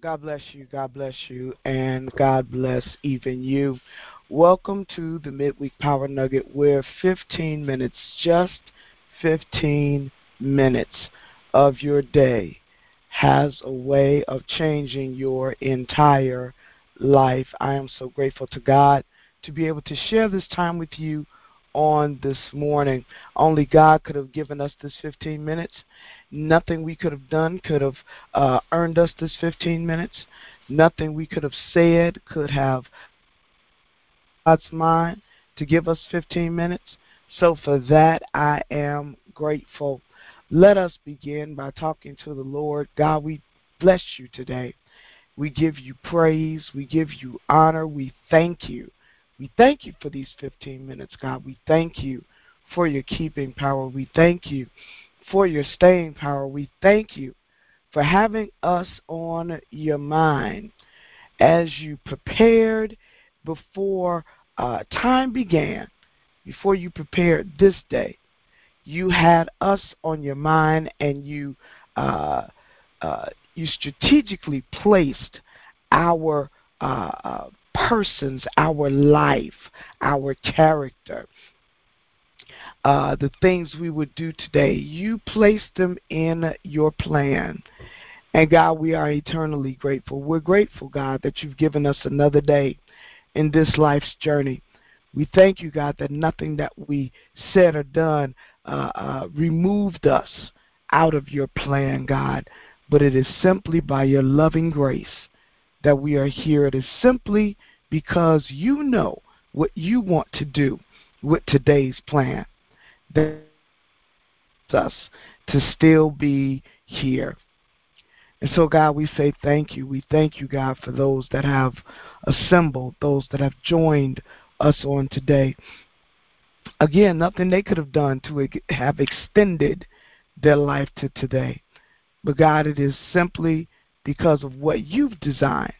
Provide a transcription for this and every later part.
God bless you, God bless you, and God bless even you. Welcome to the Midweek Power Nugget, where 15 minutes, just 15 minutes of your day, has a way of changing your entire life. I am so grateful to God to be able to share this time with you on this morning. Only God could have given us this 15 minutes. Nothing we could have done could have uh, earned us this 15 minutes. Nothing we could have said could have God's mind to give us 15 minutes. So for that, I am grateful. Let us begin by talking to the Lord. God, we bless you today. We give you praise. We give you honor. We thank you. We thank you for these 15 minutes, God. We thank you for your keeping power. We thank you for your staying power. We thank you for having us on your mind as you prepared before uh, time began, before you prepared this day. You had us on your mind, and you uh, uh, you strategically placed our uh, uh, persons, our life, our character, uh, the things we would do today. You placed them in your plan. And God, we are eternally grateful. We're grateful, God, that you've given us another day in this life's journey. We thank you, God, that nothing that we said or done uh, uh, removed us out of your plan, God, but it is simply by your loving grace that we are here. It is simply because you know what you want to do with today's plan that's us to still be here. And so, God, we say thank you. We thank you, God, for those that have assembled, those that have joined us on today. Again, nothing they could have done to have extended their life to today. But, God, it is simply because of what you've designed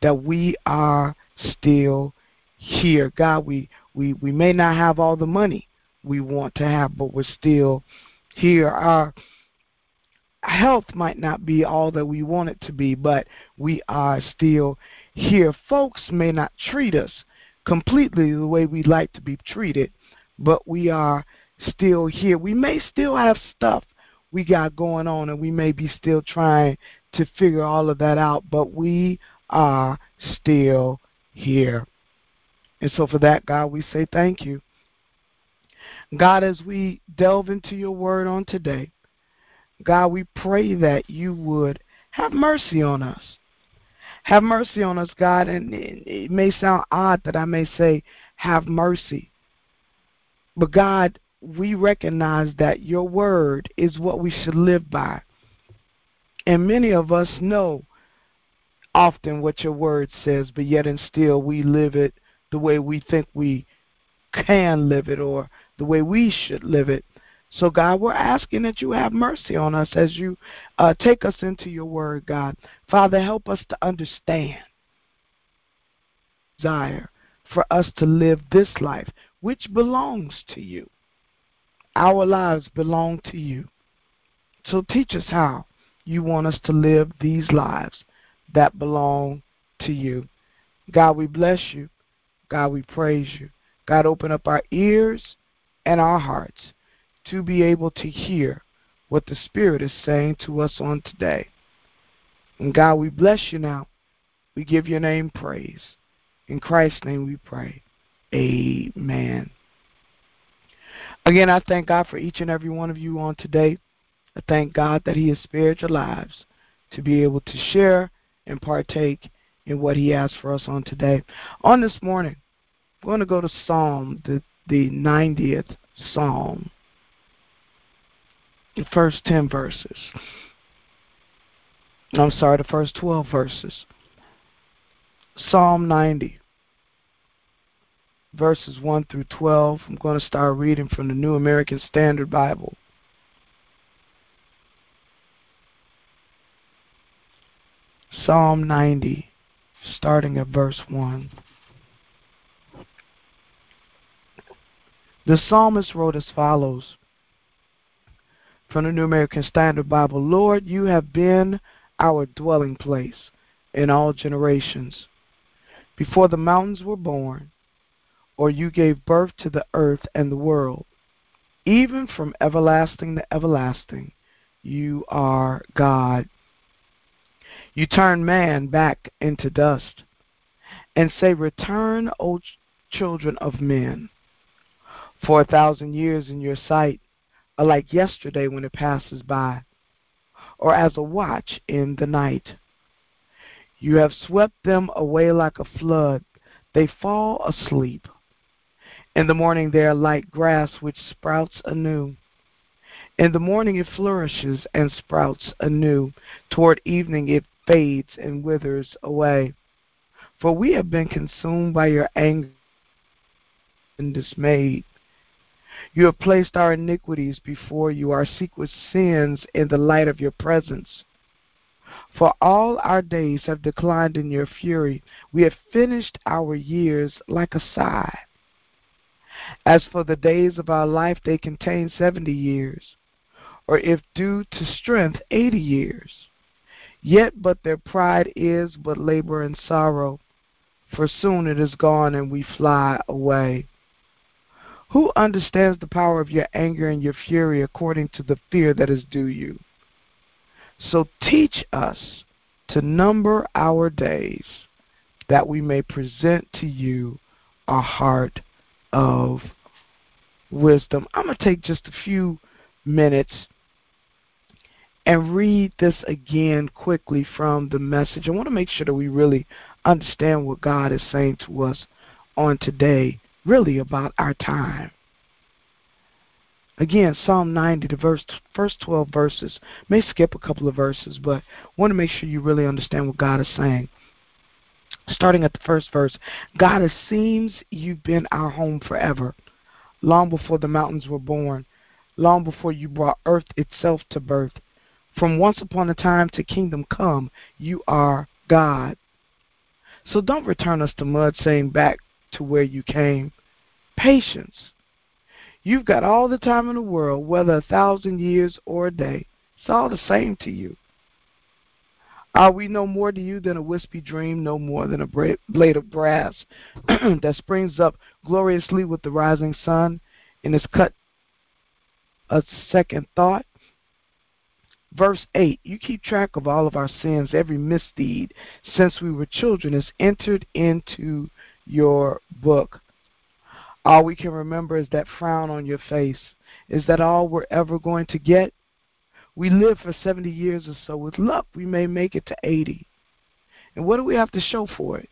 that we are still here. God, we, we, we may not have all the money we want to have, but we're still here. Our health might not be all that we want it to be, but we are still here. Folks may not treat us completely the way we'd like to be treated, but we are still here. We may still have stuff we got going on, and we may be still trying to figure all of that out, but we are still here. And so, for that, God, we say thank you. God, as we delve into your word on today, God, we pray that you would have mercy on us. Have mercy on us, God. And it may sound odd that I may say, have mercy. But God, we recognize that your word is what we should live by. And many of us know often what your word says, but yet and still we live it the way we think we can live it or the way we should live it. So, God, we're asking that you have mercy on us as you uh, take us into your word, God. Father, help us to understand desire for us to live this life, which belongs to you. Our lives belong to you. So teach us how you want us to live these lives that belong to you. God, we bless you. God, we praise you. God, open up our ears and our hearts to be able to hear what the Spirit is saying to us on today. And God, we bless you now. We give your name praise. In Christ's name we pray. Amen. Again, I thank God for each and every one of you on today. I thank God that He has spared your lives to be able to share and partake in what He has for us on today. On this morning, we're going to go to Psalm, the, the 90th Psalm, the first 10 verses. I'm sorry, the first 12 verses. Psalm 90, verses 1 through 12. I'm going to start reading from the New American Standard Bible. Psalm 90, starting at verse 1. The psalmist wrote as follows from the New American Standard Bible Lord, you have been our dwelling place in all generations. Before the mountains were born, or you gave birth to the earth and the world, even from everlasting to everlasting, you are God. You turn man back into dust and say, Return, O children of men. For a thousand years in your sight are like yesterday when it passes by, or as a watch in the night. You have swept them away like a flood. They fall asleep. In the morning they are like grass which sprouts anew. In the morning it flourishes and sprouts anew. Toward evening it fades and withers away. For we have been consumed by your anger and dismayed. You have placed our iniquities before you, our secret sins in the light of your presence. For all our days have declined in your fury. We have finished our years like a sigh. As for the days of our life, they contain seventy years, or if due to strength, eighty years. Yet but their pride is but labor and sorrow, for soon it is gone and we fly away. Who understands the power of your anger and your fury according to the fear that is due you? So teach us to number our days that we may present to you a heart of wisdom. I'm going to take just a few minutes and read this again quickly from the message. I want to make sure that we really understand what God is saying to us on today really about our time. Again, Psalm 90, the verse, first 12 verses. May skip a couple of verses, but want to make sure you really understand what God is saying. Starting at the first verse, God, it seems you've been our home forever, long before the mountains were born, long before you brought earth itself to birth. From once upon a time to kingdom come, you are God. So don't return us to mud, saying back to where you came. Patience. You've got all the time in the world, whether a thousand years or a day. It's all the same to you. Are we no more to you than a wispy dream, no more than a blade of brass that springs up gloriously with the rising sun and is cut a second thought? Verse 8 You keep track of all of our sins, every misdeed since we were children is entered into your book. All we can remember is that frown on your face. Is that all we're ever going to get? We live for 70 years or so. With luck, we may make it to 80. And what do we have to show for it?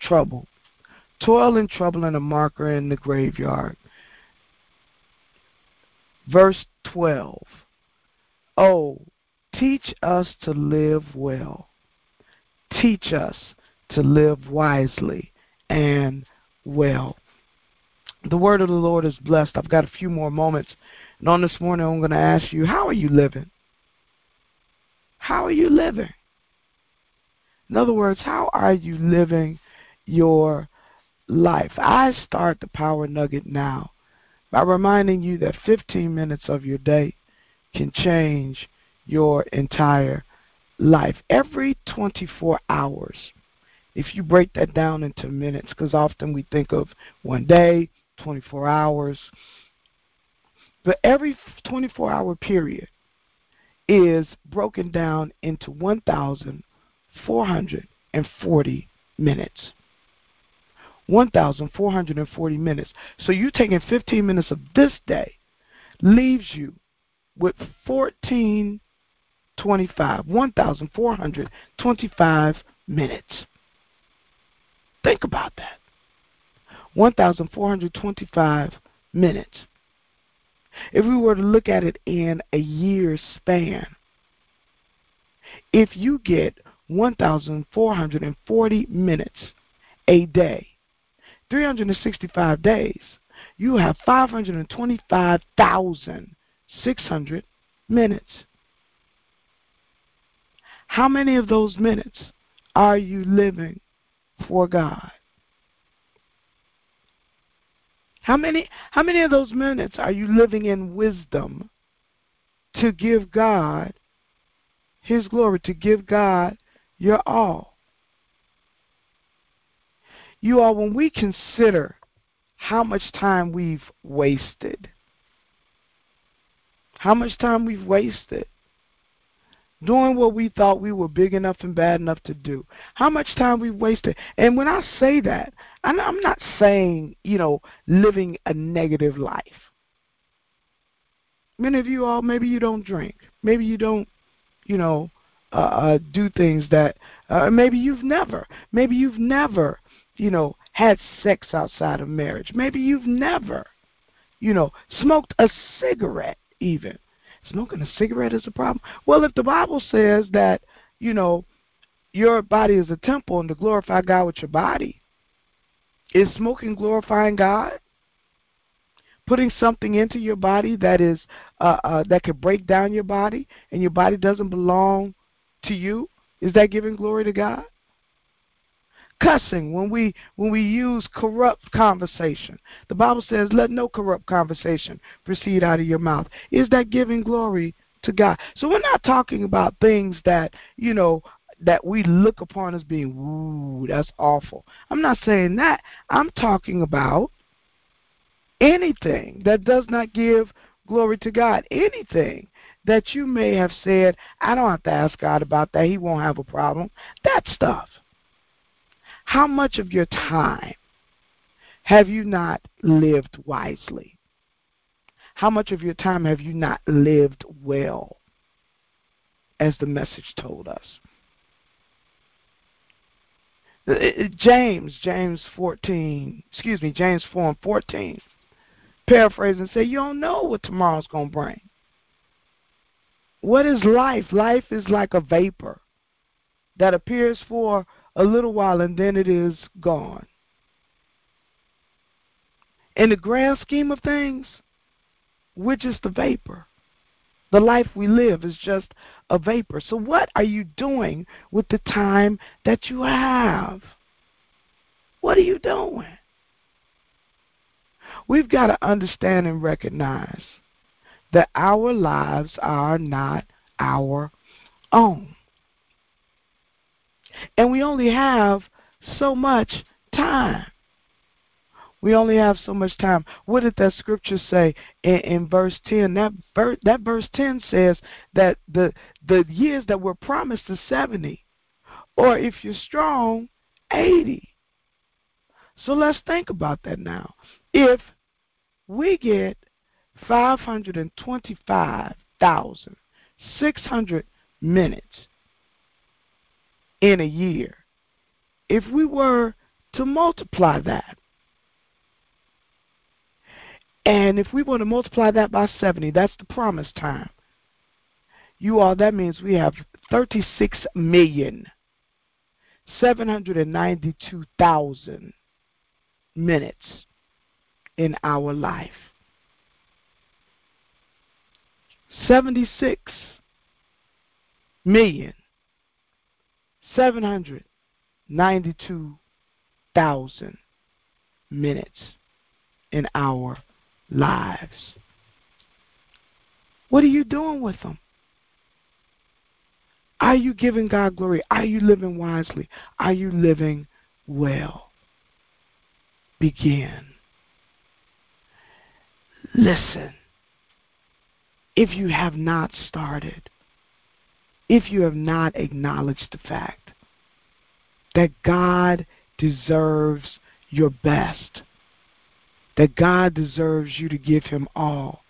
Trouble. Toil and trouble and a marker in the graveyard. Verse 12. Oh, teach us to live well. Teach us to live wisely and well. The word of the Lord is blessed. I've got a few more moments. And on this morning, I'm going to ask you, how are you living? How are you living? In other words, how are you living your life? I start the Power Nugget now by reminding you that 15 minutes of your day can change your entire life. Every 24 hours, if you break that down into minutes, because often we think of one day, 24 hours. But every 24 hour period is broken down into 1,440 minutes. 1,440 minutes. So you taking 15 minutes of this day leaves you with 1425, 1,425 minutes. Think about that. 1,425 minutes. If we were to look at it in a year span, if you get 1,440 minutes a day, 365 days, you have 525,600 minutes. How many of those minutes are you living for God? How many how many of those minutes are you living in wisdom to give God his glory, to give God your all? You all, when we consider how much time we've wasted, how much time we've wasted doing what we thought we were big enough and bad enough to do. How much time we've wasted. And when I say that, I'm not saying, you know, living a negative life. Many of you all, maybe you don't drink. Maybe you don't, you know, uh, uh, do things that uh, maybe you've never. Maybe you've never, you know, had sex outside of marriage. Maybe you've never, you know, smoked a cigarette even smoking a cigarette is a problem. Well, if the Bible says that, you know, your body is a temple and to glorify God with your body, is smoking glorifying God? Putting something into your body that is uh, uh, that could break down your body and your body doesn't belong to you, is that giving glory to God? Cussing, when we when we use corrupt conversation. The Bible says, "Let no corrupt conversation proceed out of your mouth." Is that giving glory to God? So we're not talking about things that you know that we look upon as being, "Ooh, that's awful." I'm not saying that. I'm talking about anything that does not give glory to God. Anything that you may have said, I don't have to ask God about that. He won't have a problem. That stuff. How much of your time have you not lived wisely? How much of your time have you not lived well, as the message told us? Uh, uh, James, James 14, excuse me, James 4 and 14, paraphrase and say, You don't know what tomorrow's going to bring. What is life? Life is like a vapor that appears for a little while and then it is gone. In the grand scheme of things, we're just a vapor. The life we live is just a vapor. So, what are you doing with the time that you have? What are you doing? We've got to understand and recognize that our lives are not our own. And we only have so much time. We only have so much time. What did that scripture say in, in verse 10? That, ver, that verse 10 says that the, the years that were promised is 70, or if you're strong, 80. So let's think about that now. If we get 525,600 minutes in a year. If we were to multiply that, and if we were to multiply that by 70, that's the promised time. You all, that means we have 36 million 792,000 minutes in our life. 76 million 792,000 minutes in our lives. What are you doing with them? Are you giving God glory? Are you living wisely? Are you living well? Begin. Listen. If you have not started, if you have not acknowledged the fact that God deserves your best, that God deserves you to give Him all.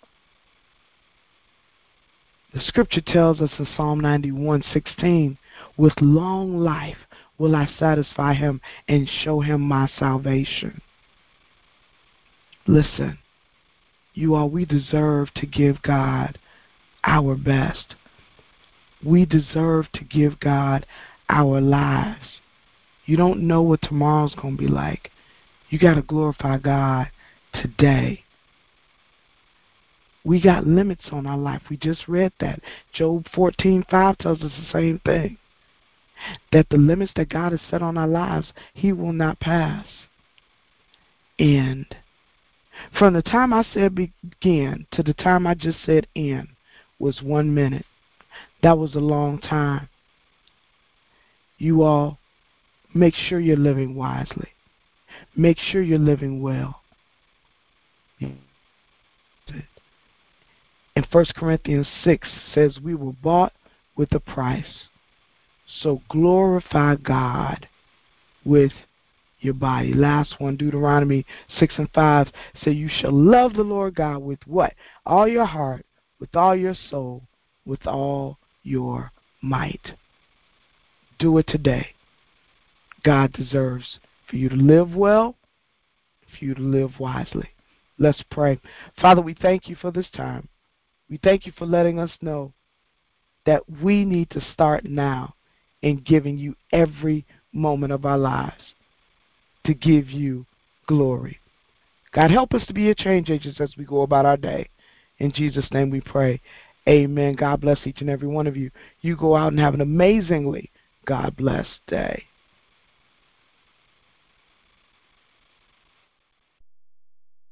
The scripture tells us in Psalm 91:16, with long life will I satisfy him and show him my salvation. Listen, you all, we deserve to give God our best we deserve to give God our lives. You don't know what tomorrow's going to be like. You got to glorify God today. We got limits on our life. We just read that. Job 14:5 tells us the same thing. That the limits that God has set on our lives, he will not pass. And from the time I said begin to the time I just said end was 1 minute. That was a long time. You all make sure you're living wisely. make sure you're living well. And 1 Corinthians 6 says, We were bought with a price. So glorify God with your body. Last one, Deuteronomy 6 and 5 say, You shall love the Lord God with what? All your heart, with all your soul, with all your might. Do it today. God deserves for you to live well, for you to live wisely. Let's pray. Father, we thank you for this time. We thank you for letting us know that we need to start now in giving you every moment of our lives to give you glory. God, help us to be a change agents as we go about our day. In Jesus' name we pray. Amen. God bless each and every one of you. You go out and have an amazingly God blessed day.